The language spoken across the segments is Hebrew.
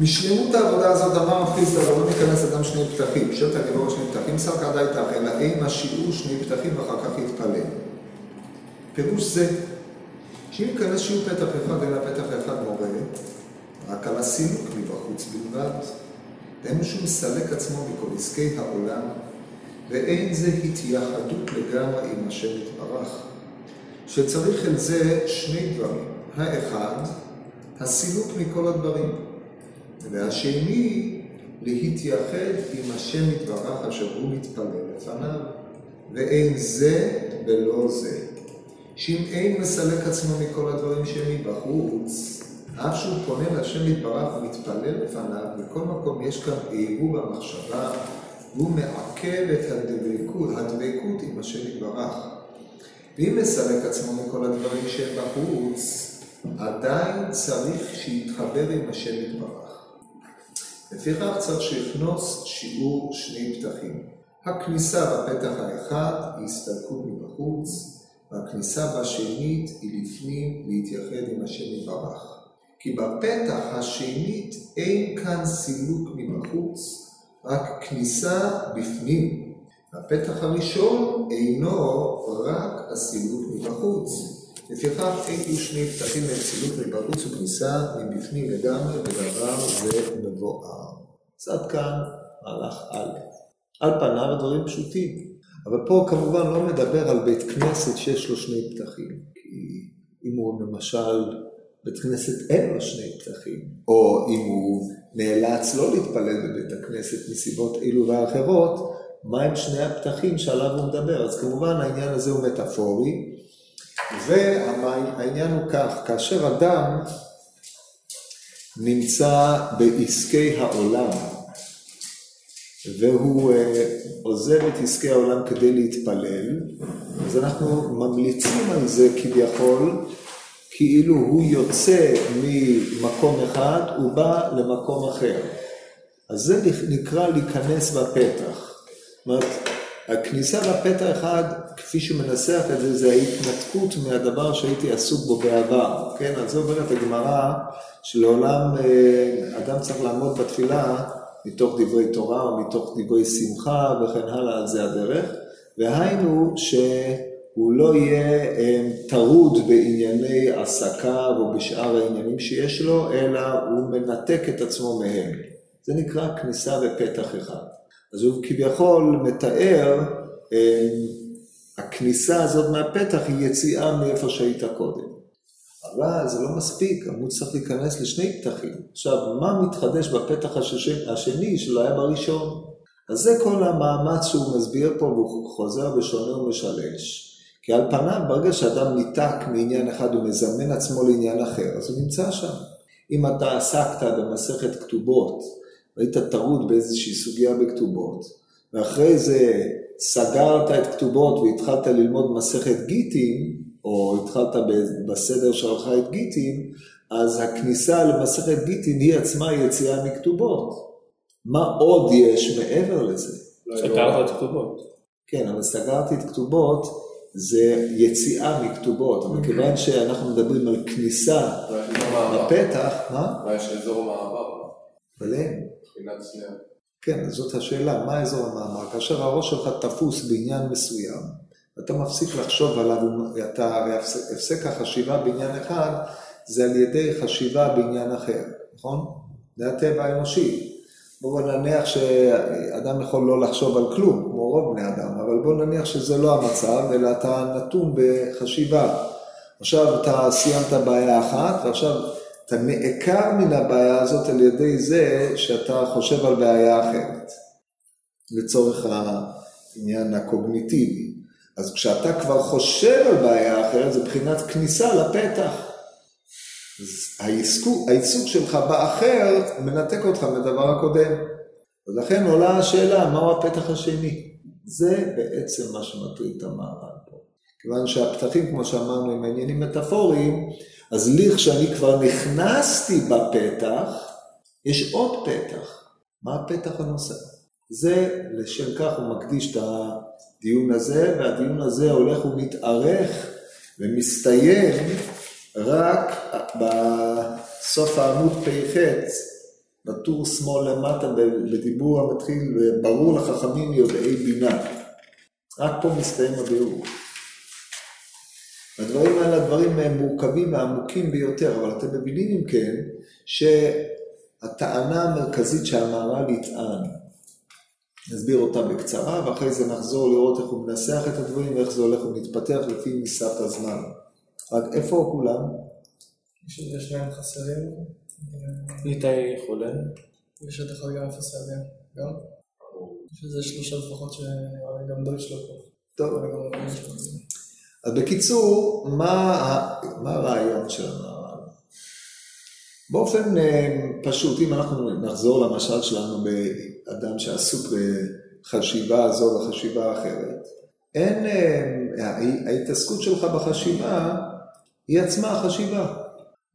משלמות העבודה הזאת דבר מפחיד, אבל לא ניכנס אדם שני פתחים. שאת הגבור שני פתחים סרקא דייתך, אלא אין השיעור שני פתחים ואחר כך יתפלל. פירוש זה, שאם ייכנס שיעור פתח אחד, אלא פתח אחד מורה, רק על הסילוק מבחוץ בלבד. דהיינו שהוא מסלק עצמו מכל עסקי העולם, ואין זה התייחדות לגמרי עם השם יתברך. שצריך אל זה שני דברים. האחד, הסילוק מכל הדברים. והשני, להתייחד עם השם יתברך אשר הוא מתפלל לפניו. ואין זה ולא זה. שאם אין מסלק עצמו מכל הדברים שמבחוץ, אף שהוא פונה להשם יתברך ומתפלל לפניו, בכל מקום יש כאן עירוב המחשבה, והוא מעכב את הדבקות, הדבקות עם השם יתברך. ואם מסלק עצמו מכל הדברים שהם בחוץ, עדיין צריך שיתחבר עם השם יתברך. לפיכך צריך שיכנוס שיעור שני פתחים. הכניסה בפתח האחד היא הסתלקות מבחוץ, והכניסה בשנית היא לפנים להתייחד עם השם יתברך. כי בפתח השנית אין כאן סילוק מבחוץ, רק כניסה בפנים. הפתח הראשון אינו רק הסילוק מבחוץ. לפיכך אלו שני פתחים הם סילוק מבחוץ וכניסה מבפנים לגמרי, ודבר זה. אז עד כאן מהלך א'. על פניו דברים פשוטים. אבל פה כמובן לא מדבר על בית כנסת שיש לו שני פתחים. כי אם הוא למשל בית כנסת אין לו שני פתחים, או אם הוא נאלץ לא להתפלל בבית הכנסת מסיבות אלו ואחרות, מהם שני הפתחים שעליו הוא מדבר. אז כמובן העניין הזה הוא מטאפורי, והעניין הוא כך, כאשר אדם נמצא בעסקי העולם, והוא אה, עוזב את עסקי העולם כדי להתפלל, אז אנחנו ממליצים על זה כביכול כאילו הוא יוצא ממקום אחד, הוא בא למקום אחר. אז זה נקרא להיכנס בפתח. זאת אומרת, הכניסה בפתח אחד, כפי שמנסח את זה, זה ההתנתקות מהדבר שהייתי עסוק בו בעבר. כן, אז זה אומרת הגמרא, שלעולם אה, אדם צריך לעמוד בתפילה מתוך דברי תורה או מתוך דברי שמחה וכן הלאה, זה הדרך. והיינו ש... הוא לא יהיה אה, טרוד בענייני עסקה או בשאר העניינים שיש לו, אלא הוא מנתק את עצמו מהם. זה נקרא כניסה בפתח אחד. אז הוא כביכול מתאר, אה, הכניסה הזאת מהפתח היא יציאה מאיפה שהיית קודם. אבל זה לא מספיק, הוא צריך להיכנס לשני פתחים. עכשיו, מה מתחדש בפתח השני שלא היה בראשון? אז זה כל המאמץ שהוא מסביר פה, והוא חוזר ושונה ומשלש. כי על פניו, ברגע שאדם ניתק מעניין אחד ומזמן עצמו לעניין אחר, אז הוא נמצא שם. אם אתה עסקת במסכת כתובות, והיית טרוד באיזושהי סוגיה בכתובות, ואחרי זה סגרת את כתובות והתחלת ללמוד מסכת גיטין, או התחלת בסדר שלך את גיטין, אז הכניסה למסכת גיטין היא עצמה יציאה מכתובות. מה עוד יש מעבר לזה? סגרת את כתובות. כן, אבל סגרתי את כתובות, זה יציאה מכתובות, אבל אוקיי. כיוון שאנחנו מדברים על כניסה לפתח, מה? מה יש אזור המעבר? בלב. כן, זאת השאלה, מה אזור המעבר? כאשר הראש שלך תפוס בעניין מסוים, אתה מפסיק לחשוב עליו, אתה, הרי הפסק החשיבה בעניין אחד, זה על ידי חשיבה בעניין אחר, נכון? זה הטבע האנושי. בואו נניח שאדם יכול לא לחשוב על כלום, כמו רוב בני אדם, אבל בואו נניח שזה לא המצב, אלא אתה נתון בחשיבה. עכשיו אתה סיימת בעיה אחת, ועכשיו אתה נעקר מן הבעיה הזאת על ידי זה שאתה חושב על בעיה אחרת, לצורך העניין הקוגניטיבי. אז כשאתה כבר חושב על בעיה אחרת, זה מבחינת כניסה לפתח. העיסוק שלך באחר מנתק אותך מהדבר הקודם. ולכן עולה השאלה, מהו הפתח השני? זה בעצם מה שמטריד את המערב פה. כיוון שהפתחים, כמו שאמרנו, הם עניינים מטאפוריים, אז לכשאני כבר נכנסתי בפתח, יש עוד פתח. מה הפתח הנוסף? זה, לשם כך הוא מקדיש את הדיון הזה, והדיון הזה הולך ומתארך ומסתיים רק בסוף העמוד פ"ח, בטור שמאל למטה בדיבור המתחיל, וברור לחכמים יודעי בינה. רק פה מסתיים הביאור. הדברים האלה הדברים הם מורכבים ועמוקים ביותר, אבל אתם מבינים אם כן, שהטענה המרכזית שהמהר"ל יטען, נסביר אותה בקצרה, ואחרי זה נחזור לראות איך הוא מנסח את הדברים ואיך זה הולך ומתפתח לפי מיסת הזמן. רק איפה כולם? יש להם חסרים. איתי חולה. יש עוד אחד גם אפס להבין, גם? יש איזה שלושה לפחות שגם דויטש לא פה. טוב. אז בקיצור, מה, מה הרעיון של המהר"ל? באופן אה, פשוט, אם אנחנו נחזור למשל שלנו באדם שעסוק בחשיבה זו וחשיבה אחרת, אין, אה, ההתעסקות שלך בחשיבה היא עצמה החשיבה.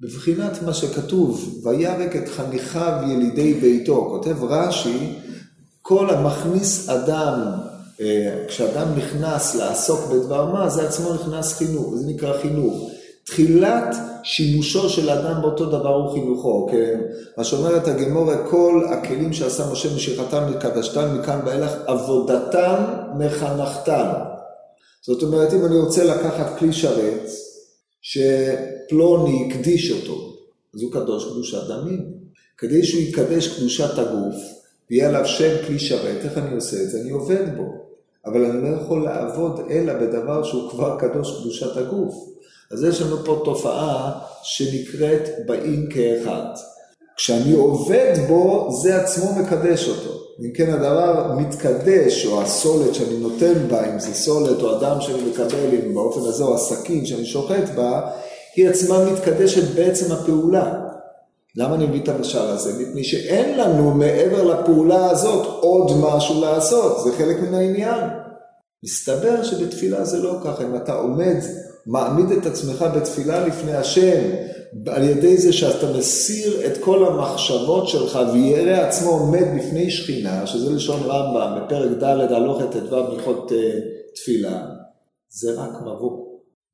בבחינת מה שכתוב, וירק את חניכיו ילידי ביתו, כותב רש"י, כל המכניס אדם כשאדם נכנס לעסוק בדבר מה, זה עצמו נכנס חינוך, זה נקרא חינוך. תחילת שימושו של אדם באותו דבר הוא חינוכו, כן? מה שאומרת הגמורה, כל הכלים שעשה משה משיכתם מקדשתם מכאן ואילך, עבודתם מחנכתם. זאת אומרת, אם אני רוצה לקחת כלי שרת, שפלוני הקדיש אותו, אז הוא קדוש קדושת דמים. כדי שהוא יקדש קדושת הגוף, ויהיה עליו שם כלי שרת, איך אני עושה את זה? אני עובד בו. אבל אני לא יכול לעבוד אלא בדבר שהוא כבר קדוש קדושת הגוף. אז יש לנו פה תופעה שנקראת באים כאחד. כשאני עובד בו, זה עצמו מקדש אותו. אם כן הדבר מתקדש, או הסולת שאני נותן בה, אם זה סולת או אדם שאני מקבל, אם באופן הזה, או הסכין שאני שוחט בה, היא עצמה מתקדשת בעצם הפעולה. למה אני מביא את המשל הזה? מפני שאין לנו מעבר לפעולה הזאת עוד משהו לעשות, זה חלק מן העניין. מסתבר שבתפילה זה לא ככה, אם אתה עומד, מעמיד את עצמך בתפילה לפני השם, על ידי זה שאתה מסיר את כל המחשבות שלך וירא עצמו עומד בפני שכינה, שזה לשון רמב"ם, בפרק ד' הלוכת ט"ו הלכות אה, תפילה, זה רק מבוא.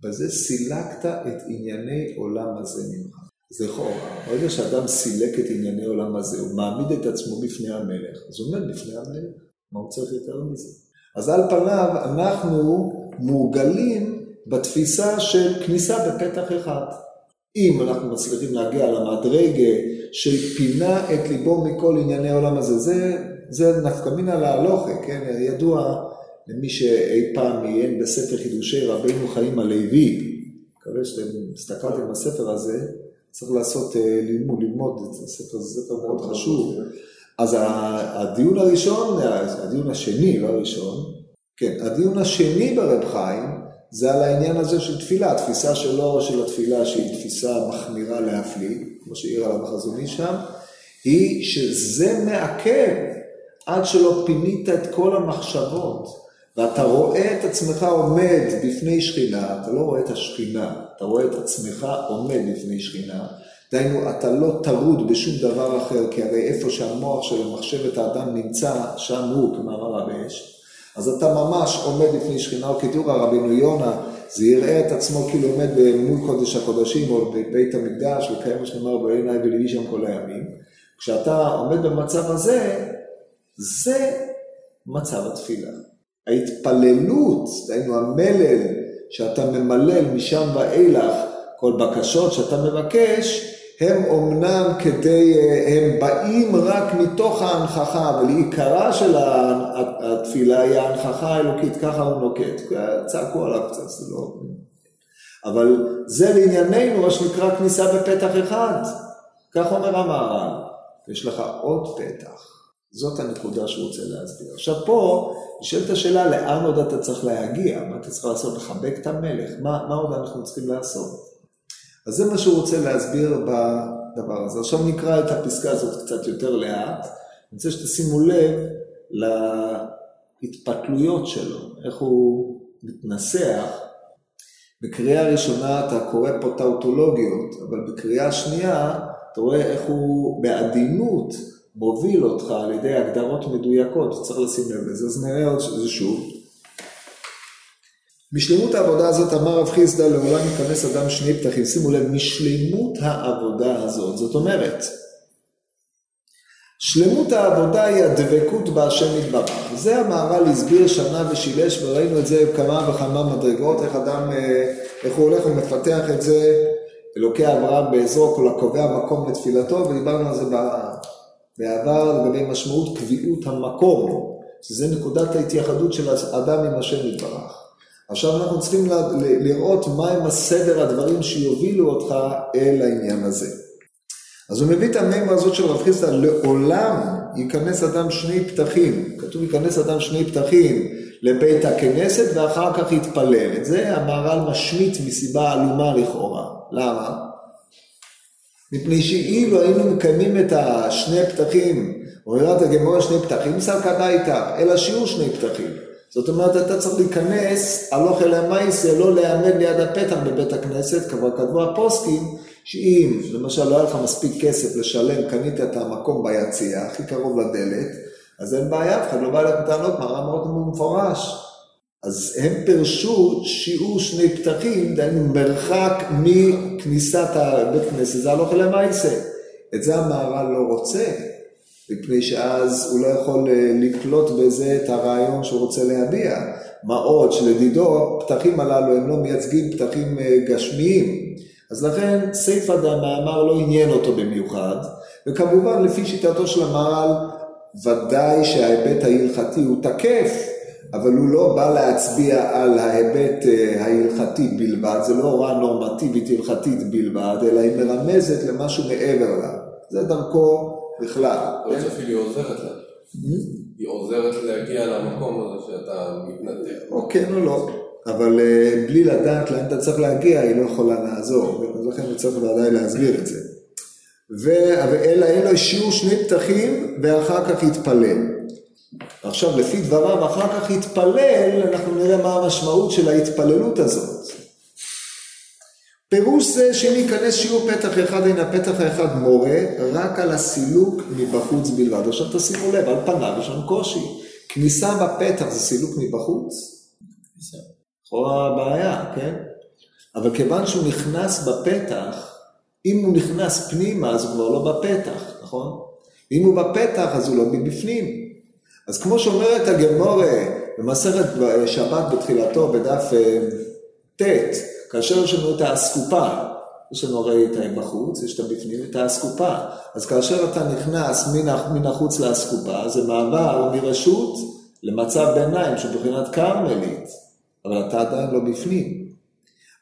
בזה סילקת את ענייני עולם הזה ממך. זה לכאורה, ברגע שאדם סילק את ענייני עולם הזה, הוא מעמיד את עצמו בפני המלך, אז הוא עומד בפני המלך, מה הוא צריך יותר מזה? אז על פניו אנחנו מורגלים בתפיסה של כניסה בפתח אחד. אם אנחנו מצליחים להגיע למדרגה של פינה את ליבו מכל ענייני העולם הזה, זה, זה נפקא מינה להלוכה, כן? ידוע למי שאי פעם עיין בספר חידושי רבינו חיים הלוי, מקווה שאתם הסתכלתם בספר הזה, צריך לעשות אה, לימוד, ללמוד את הספר, זה ספר מאוד חשוב. אז הדיון הראשון, הדיון השני, לא הראשון, כן, הדיון השני ברב חיים זה על העניין הזה של תפילה, התפיסה שלו של התפילה שהיא תפיסה מחמירה להפליא, כמו שהעיר עליו החזוני שם, היא שזה מעכב עד שלא פינית את כל המחשבות. ואתה רואה את עצמך עומד בפני שכינה, אתה לא רואה את השכינה, אתה רואה את עצמך עומד בפני שכינה, דהיינו, אתה לא טרוד בשום דבר אחר, כי הרי איפה שהמוח של מחשבת האדם נמצא, שם הוא, כמאמר רבי אש. אז אתה ממש עומד לפני שכינה, או כתיאור הרבינו יונה, זה יראה את עצמו כאילו עומד מול קודש הקודשים, או בבית המקדש, וקיים מה שנאמר בעיניי ולבי שם כל הימים. כשאתה עומד במצב הזה, זה מצב התפילה. ההתפללות, דהיינו המלל שאתה ממלל משם ואילך, כל בקשות שאתה מבקש, הם אומנם כדי, הם באים רק מתוך ההנכחה, אבל עיקרה של התפילה היא ההנכחה האלוקית, ככה הוא נוקט. צעקו עליו קצת, זה לא... אבל זה לענייננו מה שנקרא כניסה בפתח אחד. כך אומר המהר"ל. יש לך עוד פתח. זאת הנקודה שהוא רוצה להסביר. עכשיו פה נשאלת השאלה לאן עוד אתה צריך להגיע, מה אתה צריך לעשות, לחבק את המלך, מה, מה עוד אנחנו צריכים לעשות. אז זה מה שהוא רוצה להסביר בדבר הזה. עכשיו נקרא את הפסקה הזאת קצת יותר לאט. אני רוצה שתשימו לב להתפתלויות שלו, איך הוא מתנסח. בקריאה ראשונה אתה קורא פה טאוטולוגיות, אבל בקריאה שנייה אתה רואה איך הוא בעדינות מוביל אותך על ידי הגדרות מדויקות, צריך לשים לב לזה. אז נראה עוד שזה שוב. משלמות העבודה הזאת אמר רב חיסדא לעולם ייכנס אדם שני פתחים. שימו לב, משלמות העבודה הזאת, זאת אומרת, שלמות העבודה היא הדבקות בהשם יתברך. זה המהר"ל הסביר שנה ושילש, וראינו את זה בכמה וכמה מדרגות, איך אדם, אה, איך הוא הולך ומפתח את זה, אלוקי אברהם בעזרו, כל הקובע מקום לתפילתו, ודיברנו על זה בעבר לגבי משמעות קביעות המקום, שזה נקודת ההתייחדות של האדם עם השם יתברך. עכשיו אנחנו צריכים לראות מהם הסדר הדברים שיובילו אותך אל העניין הזה. אז הוא מביא את המימרה הזאת של רב חיסדא, לעולם ייכנס אדם שני פתחים, כתוב ייכנס אדם שני פתחים לבית הכנסת ואחר כך יתפלל. את זה המהר"ל משמיט מסיבה עלומה לכאורה. למה? מפני שאילו היינו מקיימים את השני פתחים, אומרת הגמורה שני פתחים, סלקדה איתך, אלא שיעור שני פתחים. זאת אומרת, אתה צריך להיכנס הלוך אל המייסה, לא להיעמד ליד הפתח בבית הכנסת, כבר כתבו הפוסקים, שאם למשל לא היה לך מספיק כסף לשלם, קנית את המקום ביציע, הכי קרוב לדלת, אז אין בעיה, אף אחד לא בא אליך בטענות, מהר"ם מאוד במפורש. אז הם פירשו שיעור שני פתחים, דהיינו מרחק מכניסת הבית כנסת, זה הלוך אל המייסה. את זה המהר"ל לא רוצה. מפני שאז הוא לא יכול אה, לקלוט בזה את הרעיון שהוא רוצה להביע. מה עוד שלדידו, פתחים הללו הם לא מייצגים פתחים אה, גשמיים. אז לכן סיפא דמאמר לא עניין אותו במיוחד, וכמובן לפי שיטתו של המהר"ל, ודאי שההיבט ההלכתי הוא תקף, אבל הוא לא בא להצביע על ההיבט אה, ההלכתי בלבד, זה לא הוראה נורמטיבית הלכתית בלבד, אלא היא מרמזת למשהו מעבר לה. זה דרכו בכלל. לא אפילו היא עוזרת לה. היא עוזרת להגיע למקום הזה שאתה מתנתק. או כן או לא, אבל אה, בלי לדעת לאן אתה צריך להגיע, היא לא יכולה לעזור, ולכן הוא צריך ודאי להסביר את זה. ואלא אין לו שיעור שני פתחים, ואחר כך יתפלל. עכשיו, לפי דבריו, אחר כך יתפלל, אנחנו נראה מה המשמעות של ההתפללות הזאת. פירוש זה שאם ייכנס שיעור פתח אחד, הנה הפתח האחד מורה, רק על הסילוק מבחוץ בלבד. עכשיו תשימו לב, על פניו יש לנו קושי. כניסה בפתח זה סילוק מבחוץ? לכאורה בעיה, כן? אבל כיוון שהוא נכנס בפתח, אם הוא נכנס פנימה אז הוא כבר לא בפתח, נכון? אם הוא בפתח אז הוא לא מבפנים. אז כמו שאומרת הגמורה במסכת שבת בתחילתו בדף אה, ט', כאשר יש לנו את האסקופה, יש לנו הרי את בחוץ, יש את הבפנים, את האסקופה. אז כאשר אתה נכנס מן החוץ לאסקופה, זה מעבר מרשות למצב ביניים שבחינת כרמלית, אבל אתה עדיין לא בפנים.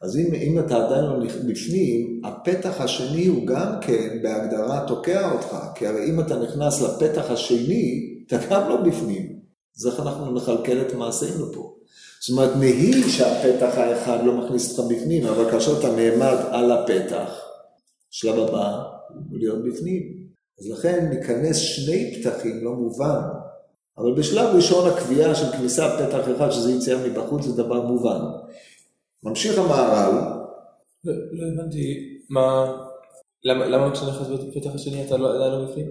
אז אם, אם אתה עדיין לא בפנים, הפתח השני הוא גם כן בהגדרה תוקע אותך, כי הרי אם אתה נכנס לפתח השני, אתה גם לא בפנים. אז איך אנחנו נכלכל את מעשינו פה? זאת אומרת, נהי שהפתח האחד לא מכניס אותך בפנים, אבל כאשר אתה נעמד על הפתח, שלב הבא הוא להיות בפנים. אז לכן ניכנס שני פתחים לא מובן, אבל בשלב ראשון הקביעה של כניסה פתח אחד, שזה יציאה מבחוץ, זה דבר מובן. ממשיך המהר"ל. לא, לא הבנתי, מה... למה, כשאתה נכנס בפתח השני אתה לא, לא בפנים?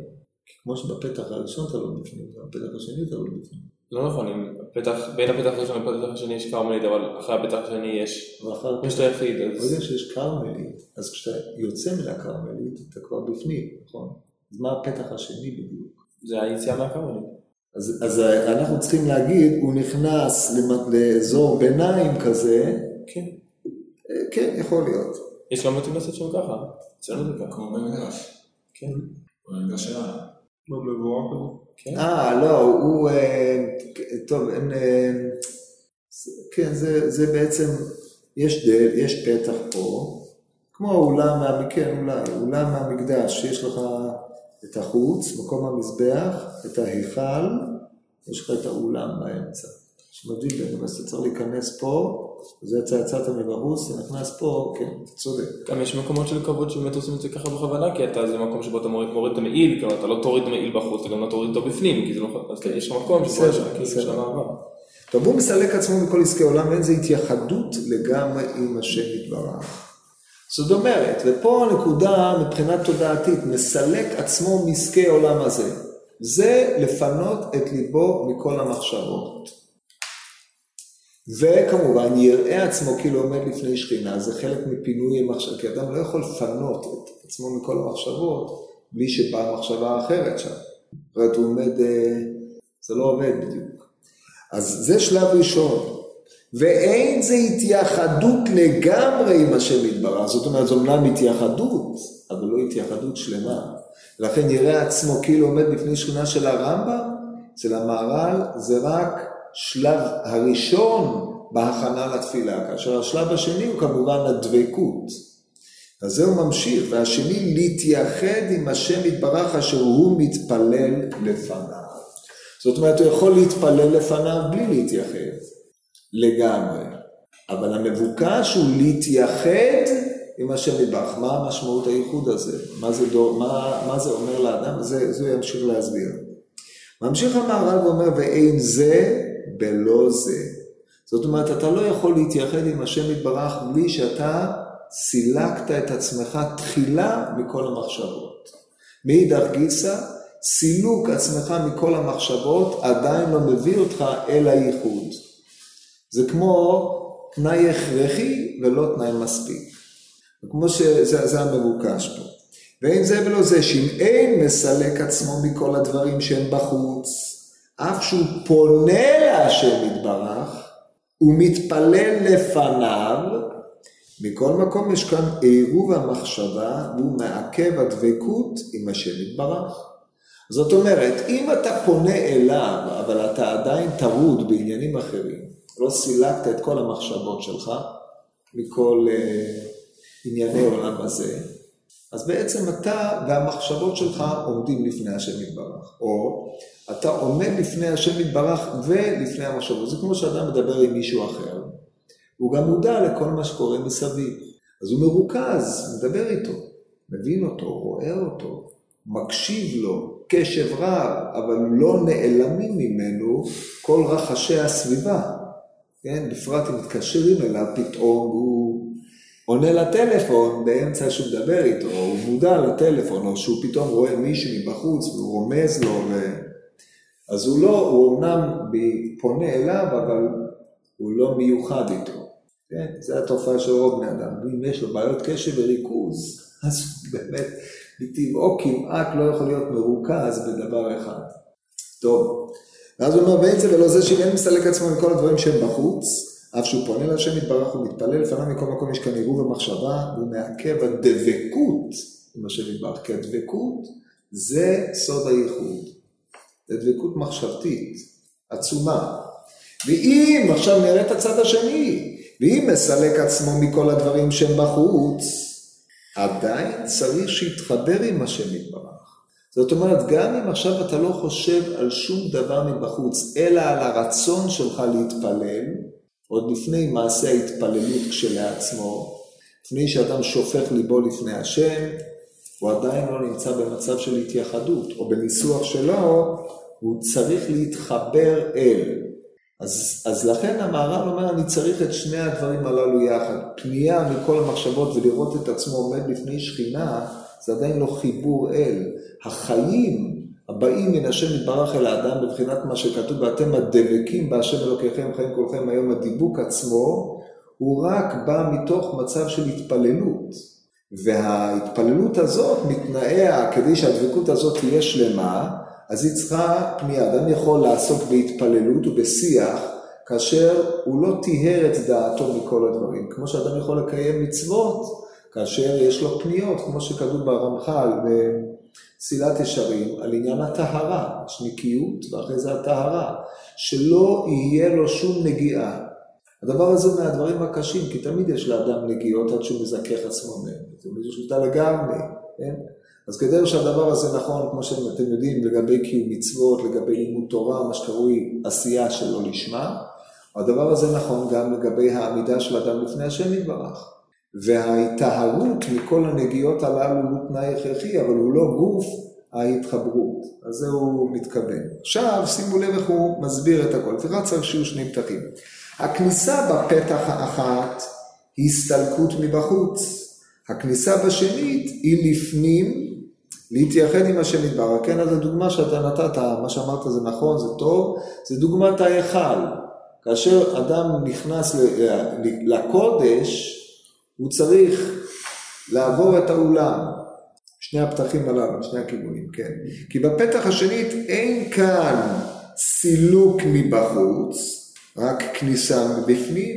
כמו שבפתח הראשון אתה לא בפנים, בפתח השני אתה לא בפנים. לא נכון, אם הפתח, בין הפתח הראשון לפתח השני יש כרמלית, אבל אחרי הפתח השני יש, יש את היחיד. ברגע שיש כרמלית, אז כשאתה יוצא מן הכרמלית, אתה כבר בפנים, נכון? אז מה הפתח השני בדיוק? זה היציאה מהכרמלית. אז, אז אנחנו צריכים להגיד, הוא נכנס לאזור ביניים כזה, כן. כן, יכול להיות. יש גם מתאים לעשות שם ככה, אצלנו זה ככה. כמו במגרש. כן. במגרש שלנו. בבבואה כזו. כן. אה, לא, הוא... אה, טוב, אין... אה, כן, זה, זה בעצם... יש דל, יש פתח פה, כמו אולם, כן, אולי, אולם המקדש, יש לך את החוץ, מקום המזבח, את ההיכל, יש לך את האולם באמצע. שמבדיל בין, אז אתה צריך להיכנס פה, זה יצאת מבחוץ, אתה נכנס פה, כן, אתה צודק. גם יש מקומות של כבוד שבאמת עושים את זה ככה בכוונה, כי אתה, זה מקום שבו אתה מוריד, את המעיל, כלומר אתה לא תוריד את המעיל בחוץ, אתה גם לא תוריד אותו בפנים, כי זה לא, אז יש לך מקום שבו יש לך מעבר. טוב, הוא מסלק עצמו מכל עסקי עולם, ואין זה התייחדות לגמרי עם השם יתברך. זאת אומרת, ופה הנקודה מבחינה תודעתית, מסלק עצמו מעסקי עולם הזה. זה לפנות את ליבו מכל המחשבות. וכמובן יראה עצמו כאילו עומד לפני שכינה, זה חלק מפינוי המחשב, כי אדם לא יכול לפנות את עצמו מכל המחשבות בלי שבאה מחשבה אחרת שם. אומרת, הוא עומד, אה, זה לא עובד בדיוק. אז זה שלב ראשון. ואין זה התייחדות לגמרי עם השם יתברך, זאת אומרת, זו אומנם התייחדות, אבל לא התייחדות שלמה. לכן יראה עצמו כאילו עומד בפני שכונה של הרמב"ם, אצל המהר"ל זה רק שלב הראשון בהכנה לתפילה, כאשר השלב השני הוא כמובן הדבקות. אז זה הוא ממשיך, והשני להתייחד עם השם יתברך אשר הוא מתפלל לפניו. זאת אומרת, הוא יכול להתפלל לפניו בלי להתייחד, לגמרי. אבל המבוקש הוא להתייחד עם השם יתברך. מה המשמעות הייחוד הזה? מה זה, דור, מה, מה זה אומר לאדם? זה, זה הוא ימשיך להסביר. ממשיך המהר"ל ואומר, ואין זה בלא זה. זאת אומרת, אתה לא יכול להתייחד עם השם יתברך בלי שאתה סילקת את עצמך תחילה מכל המחשבות. מאידך גיסא, סילוק עצמך מכל המחשבות עדיין לא מביא אותך אל הייחוד. זה כמו תנאי הכרחי ולא תנאי מספיק. כמו שזה המבוקש פה. ואין זה ולא זה, שאם אין מסלק עצמו מכל הדברים שהם בחוץ, אף שהוא פונה להשם יתברך, הוא מתפלל לפניו, מכל מקום יש כאן עירוב המחשבה והוא מעכב הדבקות עם השם יתברך. זאת אומרת, אם אתה פונה אליו, אבל אתה עדיין טרוד בעניינים אחרים, לא סילקת את כל המחשבות שלך מכל uh, ענייני עולם הזה, אז בעצם אתה והמחשבות שלך עומדים לפני השם יתברך. או אתה עומד לפני השם יתברך ולפני המחשבות. זה כמו שאדם מדבר עם מישהו אחר, הוא גם מודע לכל מה שקורה מסביב. אז הוא מרוכז, מדבר איתו, מבין אותו, רואה אותו, מקשיב לו, קשב רב, אבל לא נעלמים ממנו כל רחשי הסביבה. כן, בפרט אם מתקשרים אליו, פתאום הוא עונה לטלפון באמצע שהוא מדבר איתו, או הוא מודע לטלפון, או שהוא פתאום רואה מישהו מבחוץ והוא רומז לו, ו... אז הוא לא, הוא אמנם פונה אליו, אבל הוא לא מיוחד איתו. כן? זו התופעה של רוב בני אדם. אם יש לו בעיות קשב וריכוז, אז הוא באמת, מטבעו כמעט לא יכול להיות מרוכז בדבר אחד. טוב, ואז הוא אומר, בעצם ולא זה שאם אין מסלק עצמו מכל הדברים שהם בחוץ, אף שהוא פונה להשם יתברך ומתפלל לפניו מכל מקום יש כאן עירוב המחשבה, והוא מעכב הדבקות עם השם יתברך, כי הדבקות זה סוד הייחוד. זה דבקות מחשבתית, עצומה. ואם, עכשיו נראה את הצד השני, ואם מסלק עצמו מכל הדברים שהם בחוץ, עדיין צריך שיתחבר עם השם יתברך. זאת אומרת, גם אם עכשיו אתה לא חושב על שום דבר מבחוץ, אלא על הרצון שלך להתפלל, עוד לפני מעשה ההתפללות כשלעצמו, לפני שאדם שופך ליבו לפני השם, הוא עדיין לא נמצא במצב של התייחדות, או בניסוח שלו, הוא צריך להתחבר אל. אז, אז לכן המהר"ל אומר, אני צריך את שני הדברים הללו יחד. פנייה מכל המחשבות ולראות את עצמו עומד בפני שכינה, זה עדיין לא חיבור אל. החיים הבאים מן השם יתברך אל האדם בבחינת מה שכתוב, ואתם הדבקים בהשם אלוקיכם חיים כולכם היום, הדיבוק עצמו, הוא רק בא מתוך מצב של התפללות. וההתפללות הזאת מתנאיה, כדי שהדבקות הזאת תהיה שלמה, אז היא צריכה פנייה. אדם יכול לעסוק בהתפללות ובשיח, כאשר הוא לא טיהר את דעתו מכל הדברים. כמו שאדם יכול לקיים מצוות, כאשר יש לו פניות, כמו שכתוב ברמח"ל, מסילת ישרים, על עניין הטהרה, יש נקיות ואחרי זה הטהרה, שלא יהיה לו שום נגיעה. הדבר הזה מהדברים הקשים, כי תמיד יש לאדם נגיעות עד שהוא מזכך עצמו מהם. יש שליטה לגמרי, כן? אז כדי שהדבר הזה נכון, כמו שאתם יודעים, לגבי קיום מצוות, לגבי לימוד תורה, מה שקרוי עשייה שלא לשמה, הדבר הזה נכון גם לגבי העמידה של אדם לפני השם יתברך. וההיטהרות מכל הנגיעות הללו הוא תנאי הכרחי, אבל הוא לא גוף ההתחברות. אז זה הוא מתכוון. עכשיו, שימו לב איך הוא מסביר את הכל. לפיכך צריך שיהיו שני פתחים. הכניסה בפתח האחת היא הסתלקות מבחוץ. הכניסה בשנית היא לפנים להתייחד עם השם יתברך. כן, אז הדוגמה שאתה נתת, מה שאמרת זה נכון, זה טוב, זה דוגמת ההיכל. כאשר אדם נכנס לקודש, הוא צריך לעבור את האולם. שני הפתחים הללו, שני הכיוונים, כן. כי בפתח השנית אין כאן סילוק מבחוץ, רק כניסה מבפנים.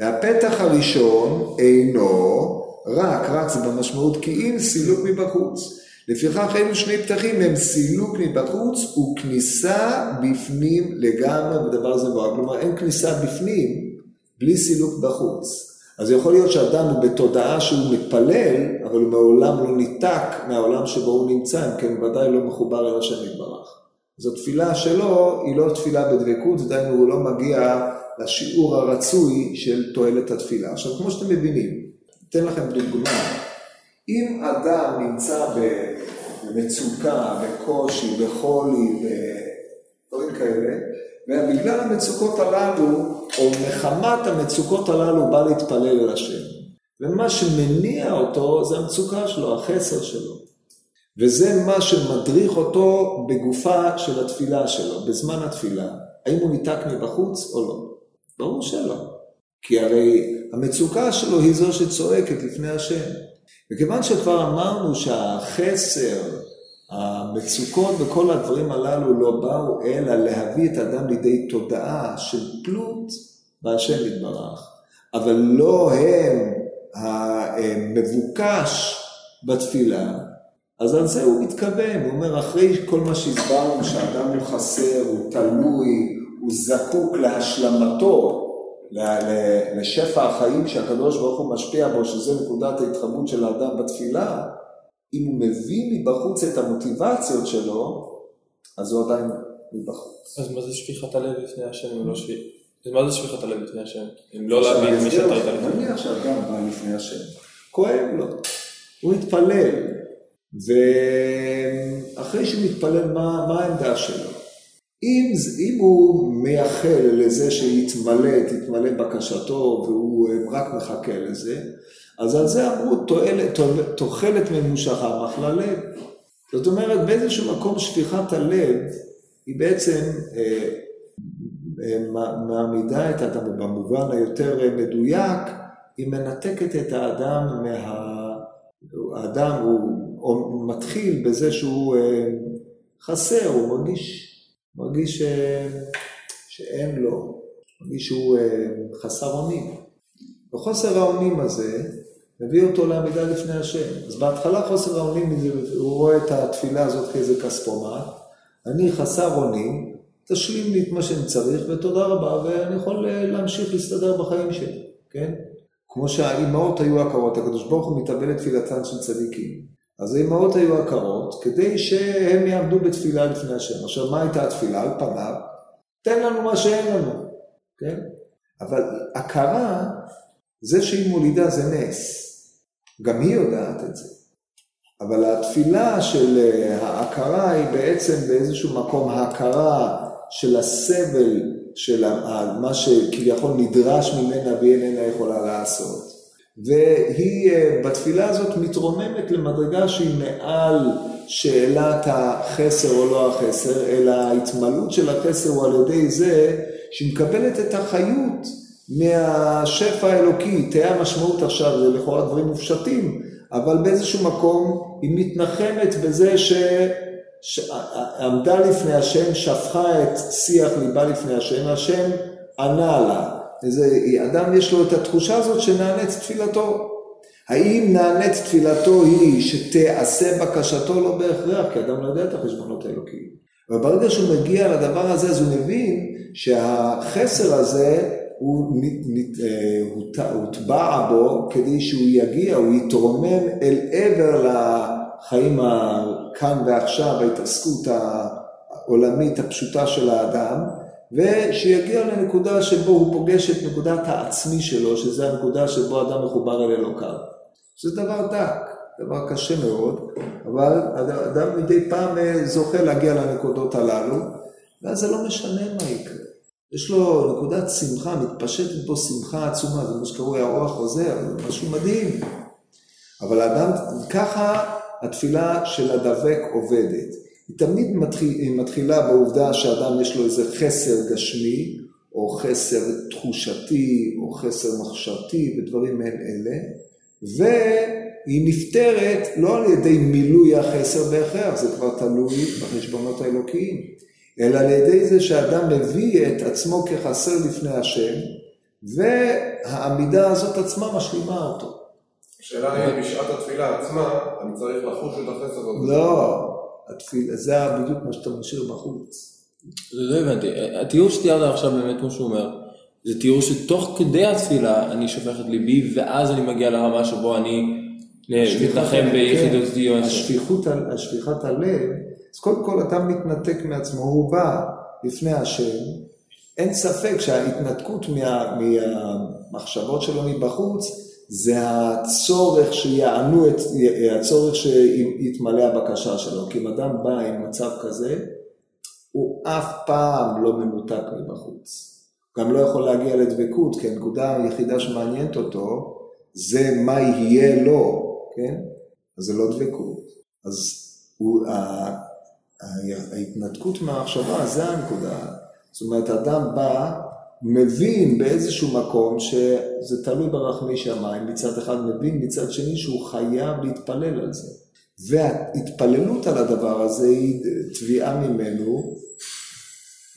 והפתח הראשון אינו רק, זה במשמעות כי אם סילוק מבחוץ. לפיכך אלו שני פתחים הם סילוק מבחוץ וכניסה בפנים לגמרי בדבר הזה בוער. כלומר אין כניסה בפנים בלי סילוק בחוץ. אז יכול להיות שאדם הוא בתודעה שהוא מתפלל, אבל הוא מעולם לא ניתק מהעולם שבו הוא נמצא, אם כן ודאי לא מחובר אל השם יתברך. אז התפילה שלו היא לא תפילה בדבקות, דהיינו הוא לא מגיע לשיעור הרצוי של תועלת התפילה. עכשיו, כמו שאתם מבינים, אתן לכם דוגמה, אם אדם נמצא במצוקה, בקושי, בחולי, בדברים כאלה, ובגלל המצוקות הללו, או מחמת המצוקות הללו, בא להתפלל אל השם. ומה שמניע אותו זה המצוקה שלו, החסר שלו. וזה מה שמדריך אותו בגופה של התפילה שלו, בזמן התפילה. האם הוא ניתק מבחוץ או לא? ברור שלא. כי הרי המצוקה שלו היא זו שצועקת לפני השם. וכיוון שכבר אמרנו שהחסר, המצוקות וכל הדברים הללו לא באו אלא להביא את האדם לידי תודעה של תלות בהשם יתברך, אבל לא הם המבוקש בתפילה, אז על זה הוא מתכוון, הוא אומר אחרי כל מה שהסברנו שהאדם הוא חסר, הוא תלוי, הוא זקוק להשלמתו, לשפע החיים שהקדוש ברוך הוא משפיע בו, שזה נקודת ההתחברות של האדם בתפילה, אם הוא מביא מבחוץ את המוטיבציות שלו, אז הוא עדיין מבחוץ. אז מה זה שפיכת הלב לפני השם אם לא שפיך? מה זה שפיכת הלב לפני השם? אם לא להבין מי שאתה איתה לפני? נניח שאדם בא לפני השם, כואב לו, הוא התפלל, ואחרי שהוא מתפלל, מה, מה העמדה שלו? אם, אם הוא מייחל לזה שיתמלא, תתמלא בקשתו והוא רק מחכה לזה, אז על זה אמרו תוחלת ממושכה מחלה לב. זאת אומרת, באיזשהו מקום שפיכת הלב היא בעצם אה, אה, מעמידה את האדם, במובן היותר מדויק, היא מנתקת את האדם מה... האדם הוא, הוא מתחיל בזה שהוא אה, חסר, הוא מרגיש מרגיש ש... שאין לו, מרגיש שהוא אה, חסר אונים. וחוסר האונים הזה מביא אותו לעמידה לפני השם. אז בהתחלה חוסר האונים, הוא רואה את התפילה הזאת כאיזה כספומט, אני חסר אונים, תשלים לי את מה שאני צריך ותודה רבה, ואני יכול אה, להמשיך להסתדר בחיים שלי, כן? כמו שהאימהות היו עקרות, הקדוש ברוך הוא מתאבל לתפילתן של צדיקים. אז האמהות היו עקרות כדי שהם יעמדו בתפילה לפני השם. עכשיו, מה הייתה התפילה? על פניו, תן לנו מה שאין לנו, כן? אבל הכרה, זה שהיא מולידה זה נס. גם היא יודעת את זה. אבל התפילה של אה, ההכרה היא בעצם באיזשהו מקום ההכרה של הסבל, של מה שכביכול נדרש ממנה והיא איננה יכולה לעשות. והיא אה, בתפילה הזאת מתרוממת למדרגה שהיא מעל שאלת החסר או לא החסר, אלא ההתמלאות של החסר הוא על ידי זה שהיא מקבלת את החיות מהשפע האלוקי. תהיה המשמעות עכשיו, זה לכאורה דברים מופשטים, אבל באיזשהו מקום היא מתנחמת בזה ש... שעמדה לפני השם, שפכה את שיח ליבה לפני השם, השם ענה לה. איזה אדם יש לו את התחושה הזאת שנענית תפילתו. האם נענית תפילתו היא שתעשה בקשתו? לא בהכרח, כי אדם לא יודע את החשבונות האלוקיים. אבל ברגע שהוא מגיע לדבר הזה, אז הוא מבין שהחסר הזה, הוא אה, הוטבע בו כדי שהוא יגיע, הוא יתרומם אל עבר לחיים הכאן ועכשיו, ההתעסקות העולמית הפשוטה של האדם, ושיגיע לנקודה שבו הוא פוגש את נקודת העצמי שלו, שזה הנקודה שבו אדם מחובר אל אלוקיו. זה דבר דק, דבר קשה מאוד, אבל אדם מדי פעם אה, זוכה להגיע לנקודות הללו, ואז זה לא משנה מה יקרה. יש לו נקודת שמחה, מתפשטת בו שמחה עצומה, זה מה שקרוי הרוח חוזר, זה משהו מדהים. אבל האדם, ככה התפילה של הדבק עובדת. היא תמיד מתחיל, מתחילה בעובדה שאדם יש לו איזה חסר גשמי, או חסר תחושתי, או חסר מחשבתי, ודברים מעין אלה, היא נפתרת לא על ידי מילוי החסר בהכרח, זה כבר תלוי בחשבונות האלוקיים, אלא על ידי זה שאדם מביא את עצמו כחסר לפני השם, והעמידה הזאת עצמה משלימה אותו. השאלה היא, בשעת התפילה עצמה, אני צריך לחוש את החסר הזה. לא, התפילה, זה בדיוק מה שאתה משאיר בחוץ. לא הבנתי, התיאור שתיארת עכשיו באמת כמו שהוא אומר, זה תיאור שתוך כדי התפילה אני שופך את ליבי ואז אני מגיע לרמה שבו אני מתנחם ביחידות כן, דיון. השפיכות, השפיכת הלב, אז קודם כל אתה מתנתק מעצמו, הוא בא לפני השם, אין ספק שההתנתקות מה, מהמחשבות שלו מבחוץ, זה הצורך שיענו את, הצורך שיתמלא הבקשה שלו. כי אם אדם בא עם מצב כזה, הוא אף פעם לא מנותק מבחוץ. גם לא יכול להגיע לדבקות, כי הנקודה היחידה שמעניינת אותו, זה מה יהיה לו, כן? אז זה לא דבקות. אז הוא, ההתנתקות מהמחשבה, זה הנקודה. זאת אומרת, אדם בא, מבין באיזשהו מקום שזה תלוי ברחמי שמיים, מצד אחד מבין, מצד שני שהוא חייב להתפלל על זה. וההתפללות על הדבר הזה היא תביעה ממנו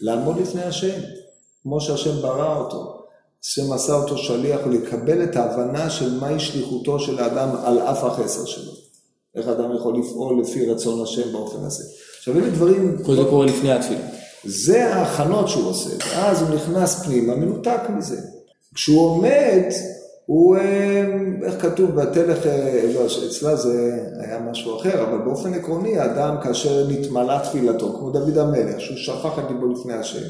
לעמוד לפני השם, כמו שהשם ברא אותו. השם עשה אותו שליח לקבל את ההבנה של מהי שליחותו של האדם על אף החסר שלו. איך אדם יכול לפעול לפי רצון השם באופן הזה. עכשיו אלה דברים... כל זה קורה לפני התפילה. זה ההכנות שהוא עושה, ואז הוא נכנס פנימה, מנותק מזה. כשהוא עומד, הוא, אה, איך כתוב, בתלך, אה, לא, אצלה זה היה משהו אחר, אבל באופן עקרוני, האדם כאשר נתמלא תפילתו, כמו דוד המלך, שהוא שפך את ליבו לפני השם,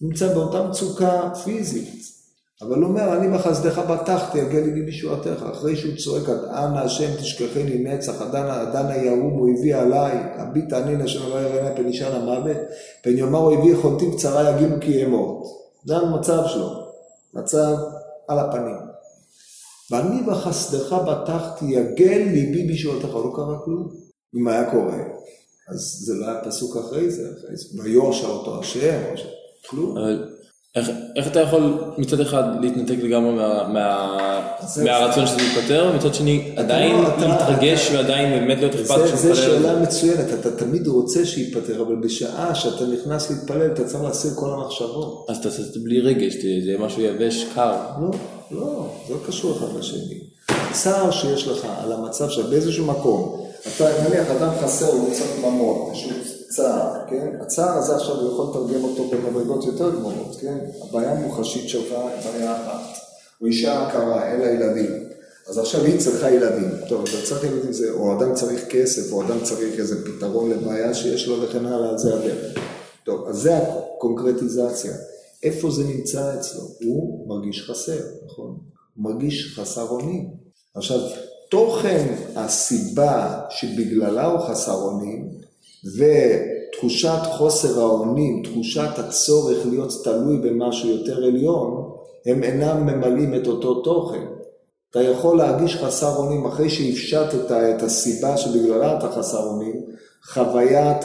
נמצא באותה מצוקה פיזית. אבל הוא אומר, אני בחסדך בטחתי, יגיע לי בישועתך. אחרי שהוא צועק, עד אנא השם תשכחני נצח, עד אנא, ירום אויבי עליי, הביט ענין אשר לא יראה פן ישן המוות, פן יאמר אויבי יכולתי קצרה יגידו כי אמות. זה המצב שלו, מצב על הפנים. ואני בחסדך בטחתי, יגל ליבי בישועתך, לא קרה כלום. אם היה קורה, אז זה לא היה פסוק אחרי זה, אחרי זה, ויורשע אותו השם. כלום. איך, איך אתה יכול מצד אחד להתנתק לגמרי מה, מה, מהרצון שזה ייפתר, מצד שני עדיין לא, להתרגש אתה- ועדיין באמת להיות אכפת זה, שהוא זה מתפלל על שאלה מצוינת, אתה תמיד רוצה שייפטר, אבל בשעה שאתה נכנס להתפלל, אתה צריך להסיר כל המחשבות. אז אתה עושה את זה בלי רגש, זה משהו יבש, קר. לא, לא, זה לא קשור אחד לשני. הצער שיש לך על המצב שבאיזשהו מקום, אתה נניח אדם חסר לו קצת ממון, איזשהו צער, כן? הצער הזה עכשיו הוא יכול לתרגם אותו במדרגות יותר גבוהות, כן? הבעיה המוחשית שלך היא בעיה אחת, או אישה עקרה, אין לה ילדים. אז עכשיו היא צריכה ילדים. טוב, אתה צריך ילדים, זה, או אדם צריך כסף, או אדם צריך איזה פתרון לבעיה שיש לו וכן הלאה, זה הדרך. טוב, אז זה הקונקרטיזציה. איפה זה נמצא אצלו? הוא מרגיש חסר, נכון? הוא מרגיש חסר אונים. עכשיו, תוכן הסיבה שבגללה הוא חסר אונים, ותחושת חוסר האונים, תחושת הצורך להיות תלוי במשהו יותר עליון, הם אינם ממלאים את אותו תוכן. אתה יכול להרגיש חסר אונים אחרי שהפשטת את הסיבה שבגללה אתה חסר אונים, חוויית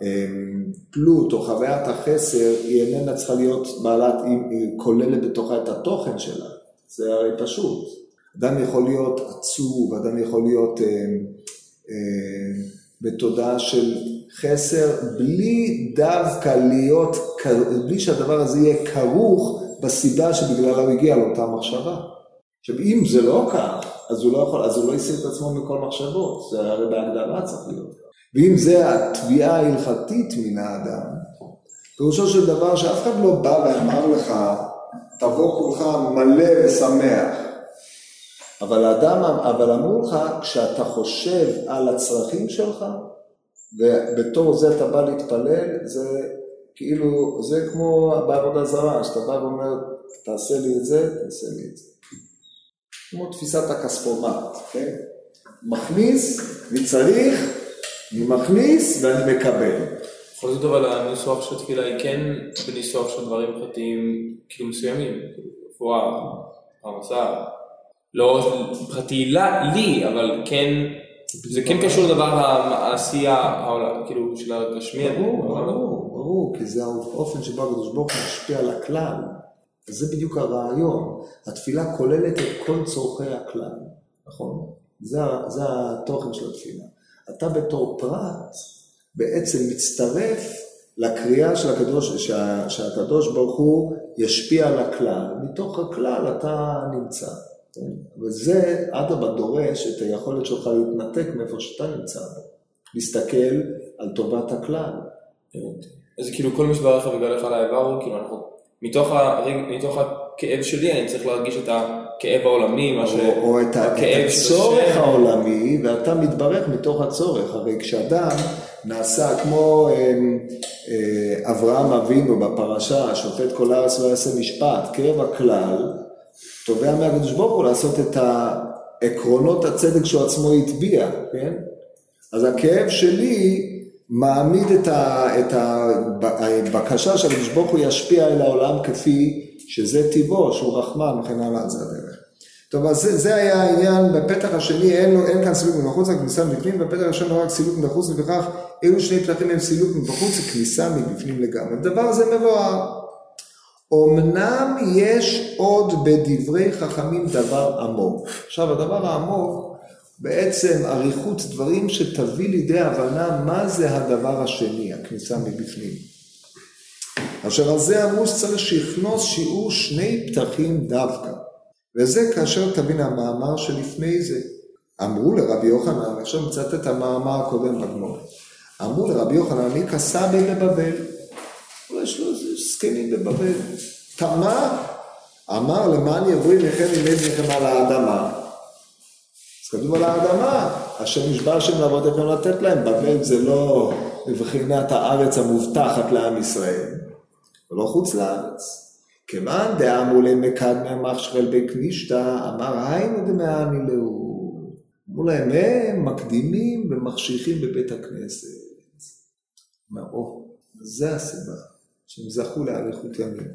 התלות או חוויית החסר היא איננה צריכה להיות בעלת, היא כוללת בתוכה את התוכן שלה, זה הרי פשוט. אדם יכול להיות עצוב, אדם יכול להיות אה, אה, בתודעה של חסר, בלי דווקא להיות, בלי שהדבר הזה יהיה כרוך בסיבה שבגללה הוא הגיע לאותה מחשבה. עכשיו, אם זה לא כך, אז הוא לא יכול, אז הוא לא הסיר את עצמו מכל מחשבות, זה הרי בהגדרה צריך להיות. ואם זה התביעה ההלכתית מן האדם, פירושו של דבר שאף אחד לא בא ואמר לך, תבוא כולך מלא ושמח. אבל האדם, אבל אמרו לך, כשאתה חושב על הצרכים שלך, ובתור זה אתה בא להתפלל, זה כאילו, זה כמו בעבודה זרה, שאתה בא ואומר, תעשה לי את זה, תעשה לי את זה. כמו תפיסת הכספומט, כן? מכניס, אני צריך, אני מכניס ואני מקבל. בכל זאת אבל הניסוח של תפילה היא כן בניסוח של דברים פרטיים כאילו מסוימים, כאילו, רפואה, פרנסה, לא פרטי לי, אבל כן, זה כן קשור לדבר העשייה, כאילו של הגשמי. ברור, ברור, ברור, כי זה האופן שבו הקדוש ברוך הוא משפיע על הכלל. זה בדיוק הרעיון. התפילה כוללת את כל צורכי הכלל. נכון? זה, זה התוכן של התפילה. אתה בתור פרט בעצם מצטרף לקריאה של הקדוש, שה, שהקדוש ברוך הוא ישפיע על הכלל, מתוך הכלל אתה נמצא. וזה אדרבה דורש את היכולת שלך להתנתק מאיפה שאתה נמצא, להסתכל על טובת הכלל. אז כאילו כל משבר לך וגל לך על האיבר הוא כאילו אנחנו, מתוך, הרג, מתוך הכאב שלי אני צריך להרגיש את הכאב העולמי, מה ש... או, את, את הצורך. העולמי, ואתה מתברך מתוך הצורך. הרי כשאדם נעשה כמו אמ, אה, אברהם אבינו בפרשה, שופט כל הארץ לא יעשה משפט, כאב הכלל, תובע מהקדוש ברוך הוא לעשות את העקרונות הצדק שהוא עצמו הטביע, כן? אז הכאב שלי מעמיד את, ה, את הבקשה שהקדוש ברוך הוא ישפיע אל העולם כפי שזה טבעו, שהוא רחמן וכן הלאה, זה הדרך. טוב, אז זה, זה היה העניין, בפתח השני אין, לו, אין כאן סילוק מבחוץ, רק כניסה מבפנים, בפתח הראשון לא רק סילוק מבחוץ, ולפיכך אלו שני פתחים הם סילוק מבחוץ וכניסה מבפנים לגמרי. הדבר הזה מבואר. אמנם יש עוד בדברי חכמים דבר עמוק. עכשיו, הדבר העמוק, בעצם אריכות דברים שתביא לידי הבנה מה זה הדבר השני, הכניסה מבפנים. אשר על זה אמרו שצריך שיכנוס שיעור שני פתחים דווקא. וזה כאשר תבין המאמר שלפני זה. אמרו לרבי יוחנן, עכשיו מצטט את המאמר הקודם בגמור. אמרו לרבי יוחנן, אני כסבי בבבל. הוא יש לו איזה זקנים בבבל. תמה, אמר למען יבואי מכם ימי בניכם על האדמה. אז כתוב על האדמה, השם נשבע השם לעבוד לכם לתת להם, בבל זה לא בבחינת הארץ המובטחת לעם ישראל, ולא חוץ לארץ. כמאן דאמרו להם מקדמי מחשרל בקנישתא, אמר היינו דמאני לאו. אמרו להם, הם מקדימים ומחשיכים בבית הכנסת. אומר, או, זה הסיבה, שהם זכו לאריכות ימים.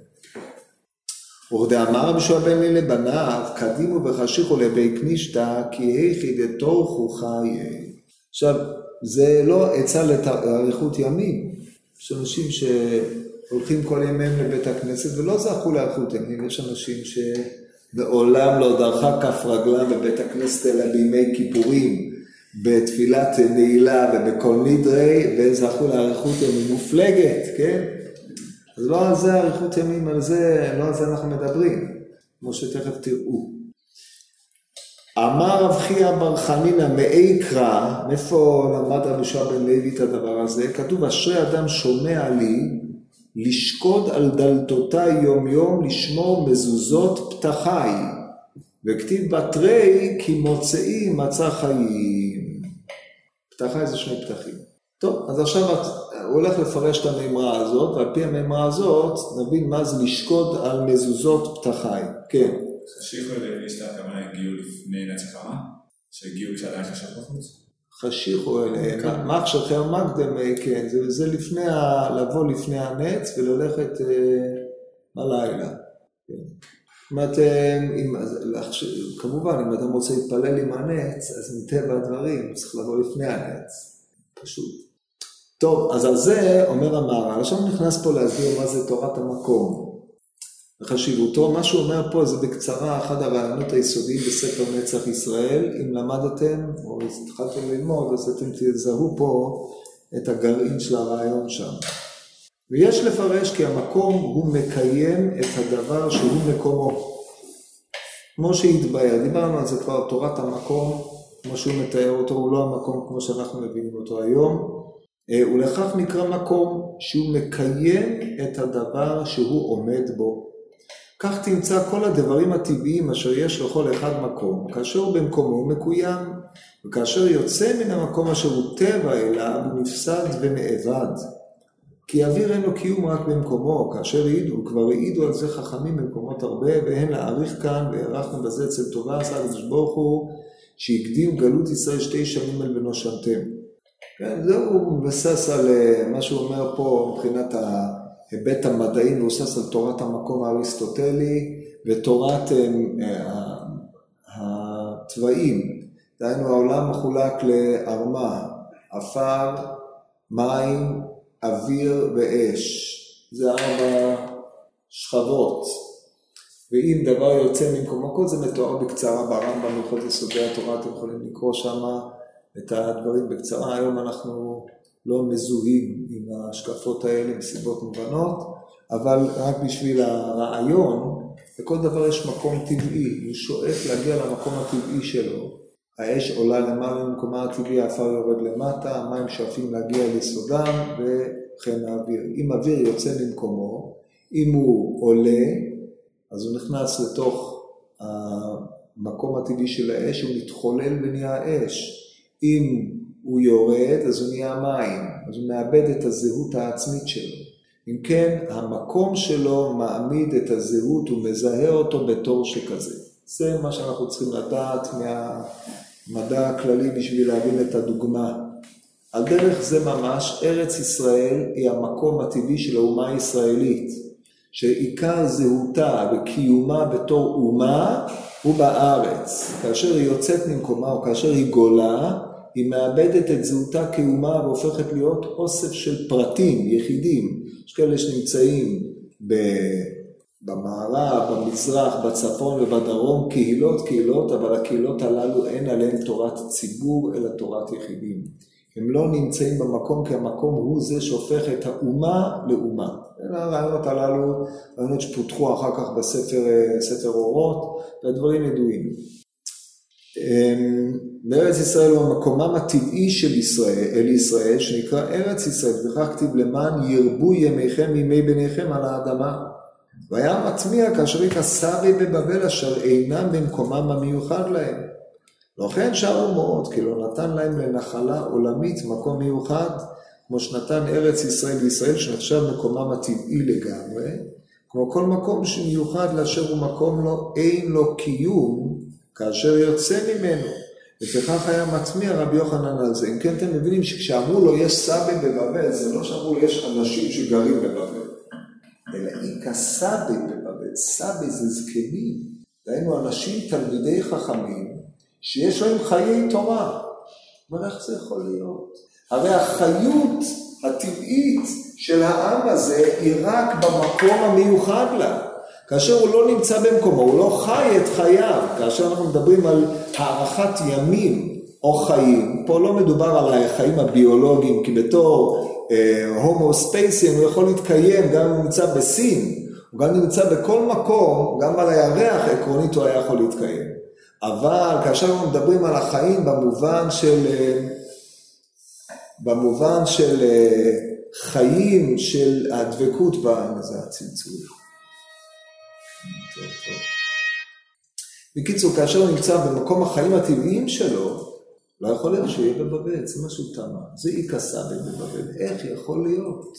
ורדאמר רבי שועה בן לי לבניו, קדימו וחשיכו לבי קנישתא, כי היכי דתורכו חיי. עכשיו, זה לא עצה לאריכות ימים. יש אנשים שהולכים כל ימיהם לבית הכנסת ולא זכו לאריכות ימים. יש אנשים שמעולם לא דרכה כף רגלם בבית הכנסת אלא בימי כיפורים, בתפילת נעילה ובכל נדרי, וזכו לאריכות ימים מופלגת, כן? אז לא על זה אריכות ימים, על זה, לא על זה אנחנו מדברים, כמו שתכף תראו. אמר רב חייא בר חנינא מאי קרא, מאיפה למד רבי שועה בן לוי את הדבר הזה? כתוב אשרי אדם שומע לי, לשקוד על דלתותיי יום יום, לשמור מזוזות פתחיי, וכתיב בתרי כי מוצאי מצא חיים. פתחיי זה שני פתחים. טוב, אז עכשיו הוא הולך לפרש את המימרה הזאת, ועל פי המימרה הזאת נבין מה זה לשקוד על מזוזות פתחיי. כן. חשיכו לאשתה הכוונה הגיעו לפני נצח העם? שהגיעו כשעדיין חשב בחוץ? חשיכו אליהם, מה חשבכם מקדם, כן, זה, זה לפני, ה, לבוא לפני הנץ וללכת אה, בלילה. כן. אם אתם, אם, כמובן, אם אתם רוצים להתפלל עם הנץ, אז מטבע הדברים צריך לבוא לפני הנץ, פשוט. טוב, אז על זה אומר המהר"ל, עכשיו נכנס פה להסביר מה זה תורת המקום. וחשיבותו, מה שהוא אומר פה זה בקצרה אחד הרעיונות היסודיים בספר נצח ישראל, אם למדתם או התחלתם ללמוד אז אתם תזהו פה את הגרעין של הרעיון שם. ויש לפרש כי המקום הוא מקיים את הדבר שהוא מקומו. כמו שהתבהר, דיברנו על זה כבר, תורת המקום, כמו שהוא מתאר אותו, הוא לא המקום כמו שאנחנו מבינים אותו היום, ולכך נקרא מקום שהוא מקיים את הדבר שהוא עומד בו. כך תמצא כל הדברים הטבעיים אשר יש לכל אחד מקום, כאשר במקומו הוא מקוים, וכאשר יוצא מן המקום אשר הוא טבע אליו, הוא נפסד ונאבד. כי אוויר אין לו קיום רק במקומו, כאשר העידו, כבר העידו על זה חכמים במקומות הרבה, ואין להאריך כאן, והארכנו בזה אצל טובה עשה הקדוש ברוך הוא, שהקדים גלות ישראל שתי שנים על ונושנתם. כן, זהו, הוא מבסס על אה, מה שהוא אומר פה מבחינת ההיבט המדעי, מבוסס על תורת המקום האריסטוטלי ותורת אה, אה, התוואים. דהיינו, העולם מחולק לארמה, עפר, מים, אוויר ואש. זה ארבע שכבות. ואם דבר יוצא ממקומו, כל זה מתואר בקצרה ברמב"ם, הלכות יסודי התורה, אתם יכולים לקרוא שם את הדברים בקצרה. היום אנחנו לא מזוהים עם ההשקפות האלה מסיבות מובנות, אבל רק בשביל הרעיון, לכל דבר יש מקום טבעי, הוא שואף להגיע למקום הטבעי שלו. האש עולה למעלה ממקומה הטבעי, האפר יורד למטה, המים שואפים להגיע ליסודם וכן האוויר. אם אוויר יוצא ממקומו, אם הוא עולה, אז הוא נכנס לתוך המקום הטבעי של האש, הוא מתחולל ונהיה אש. אם הוא יורד, אז הוא נהיה מים, אז הוא מאבד את הזהות העצמית שלו. אם כן, המקום שלו מעמיד את הזהות, הוא מזהה אותו בתור שכזה. זה מה שאנחנו צריכים לדעת מהמדע הכללי בשביל להבין את הדוגמה. על דרך זה ממש, ארץ ישראל היא המקום הטבעי של האומה הישראלית, שעיקר זהותה וקיומה בתור אומה הוא בארץ. כאשר היא יוצאת ממקומה או כאשר היא גולה, היא מאבדת את זהותה כאומה והופכת להיות אוסף של פרטים, יחידים. יש כאלה שנמצאים במערב, במזרח, בצפון ובדרום, קהילות, קהילות, אבל הקהילות הללו אין עליהן תורת ציבור, אלא תורת יחידים. הם לא נמצאים במקום כי המקום הוא זה שהופך את האומה לאומה. אלה הרעיונות הללו, רעיונות שפותחו אחר כך בספר אורות, והדברים ידועים. אמ, בארץ ישראל הוא מקומם הטבעי של ישראל, אל ישראל, שנקרא ארץ ישראל, וכך כתיב למען ירבו ימיכם ימי בניכם על האדמה. והיה מטמיע כאשר יכסה בי בבבל אשר אינם במקומם המיוחד להם. לכן שרו מאוד, כי לא נתן להם לנחלה עולמית מקום מיוחד, כמו שנתן ארץ ישראל לישראל, שנחשב מקומם הטבעי לגמרי, כמו כל מקום שמיוחד לאשר הוא מקום לו, אין לו קיום כאשר יוצא ממנו. לפיכך היה מטמיע רבי יוחנן על זה. אם כן אתם מבינים שכשאמרו לו יש סבי בבבל, זה לא שאמרו לו יש אנשים שגרים בבבל, אלא איכא סבי בבבל. סבי זה זקנים. דהיינו אנשים תלמידי חכמים שיש להם חיי תורה. אומר איך זה יכול להיות? הרי החיות הטבעית של העם הזה היא רק במקום המיוחד לה. כאשר הוא לא נמצא במקומו, הוא לא חי את חייו, כאשר אנחנו מדברים על הארכת ימים או חיים, פה לא מדובר על החיים הביולוגיים, כי בתור אה, הומו ספייסים הוא יכול להתקיים גם אם הוא נמצא בסין, הוא גם נמצא בכל מקום, גם על הירח עקרונית הוא היה יכול להתקיים. אבל כאשר אנחנו מדברים על החיים במובן של, אה, במובן של אה, חיים של הדבקות בעם, זה הצלצול. טוב, טוב. בקיצור, כאשר הוא נמצא במקום החיים הטבעיים שלו, לא יכול להיות שיהיה בבבל, זה משהו תמה. זה איכא סבי בבבל. איך יכול להיות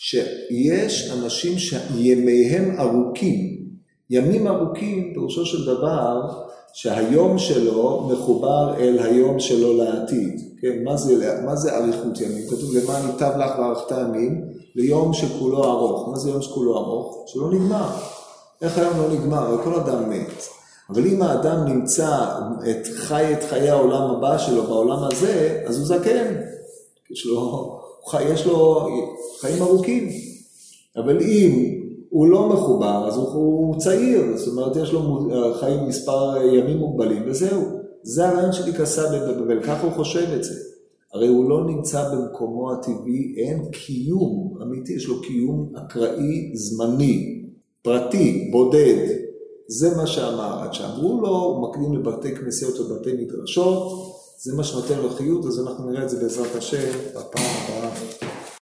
שיש אנשים שימיהם ארוכים, ימים ארוכים, פירושו של דבר, שהיום שלו מחובר אל היום שלו לעתיד. כן, מה זה, מה זה אריכות ימים? כתוב למען ייטב לך וארכת ימים, ליום שכולו ארוך. מה זה יום שכולו ארוך? שלא נגמר. איך היום לא נגמר? הרי כל אדם מת. אבל אם האדם נמצא, את, חי את חיי העולם הבא שלו בעולם הזה, אז הוא זקן. יש לו, יש לו חיים ארוכים. אבל אם הוא לא מחובר, אז הוא צעיר, זאת אומרת, יש לו חיים מספר ימים מוגבלים, וזהו. זה הרעיון של היכסה בבבל, ככה הוא חושב את זה. הרי הוא לא נמצא במקומו הטבעי, אין קיום אמיתי, יש לו קיום אקראי זמני. פרטי, בודד, זה מה שאמר. עד שאמרו לו, הוא מקדים לבתי כנסיות ובתי מדרשות, זה מה שנותן לו חיות, אז אנחנו נראה את זה בעזרת השם בפעם הבאה.